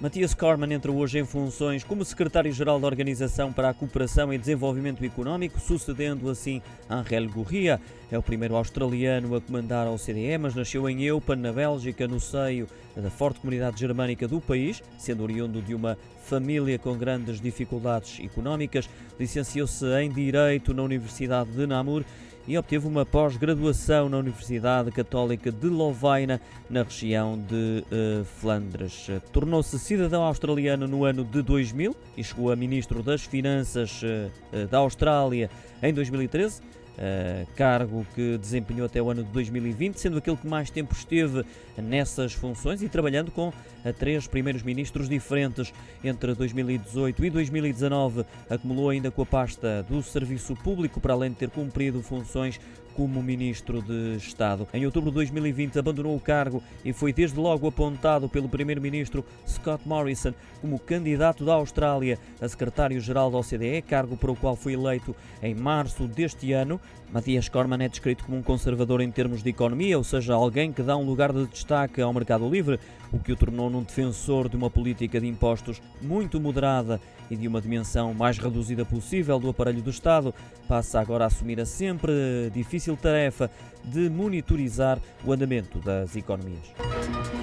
Matias Corman entra hoje em funções como secretário-geral da Organização para a Cooperação e Desenvolvimento Económico, sucedendo assim Angel Gurria. É o primeiro australiano a comandar a OCDE, mas nasceu em Eupen, na Bélgica, no seio da forte comunidade germânica do país, sendo oriundo de uma família com grandes dificuldades económicas. Licenciou-se em Direito na Universidade de Namur e obteve uma pós-graduação na Universidade Católica de Lovaina, na região de uh, Flandres. Tornou-se cidadão australiano no ano de 2000 e chegou a ministro das Finanças uh, da Austrália em 2013 Uh, cargo que desempenhou até o ano de 2020, sendo aquele que mais tempo esteve nessas funções e trabalhando com uh, três primeiros ministros diferentes entre 2018 e 2019. Acumulou ainda com a pasta do Serviço Público, para além de ter cumprido funções como Ministro de Estado. Em outubro de 2020 abandonou o cargo e foi desde logo apontado pelo Primeiro-Ministro Scott Morrison como candidato da Austrália a secretário-geral da OCDE, cargo para o qual foi eleito em março deste ano. Matias Corman é descrito como um conservador em termos de economia, ou seja, alguém que dá um lugar de destaque ao mercado livre, o que o tornou num defensor de uma política de impostos muito moderada e de uma dimensão mais reduzida possível do aparelho do Estado. Passa agora a assumir a sempre difícil tarefa de monitorizar o andamento das economias.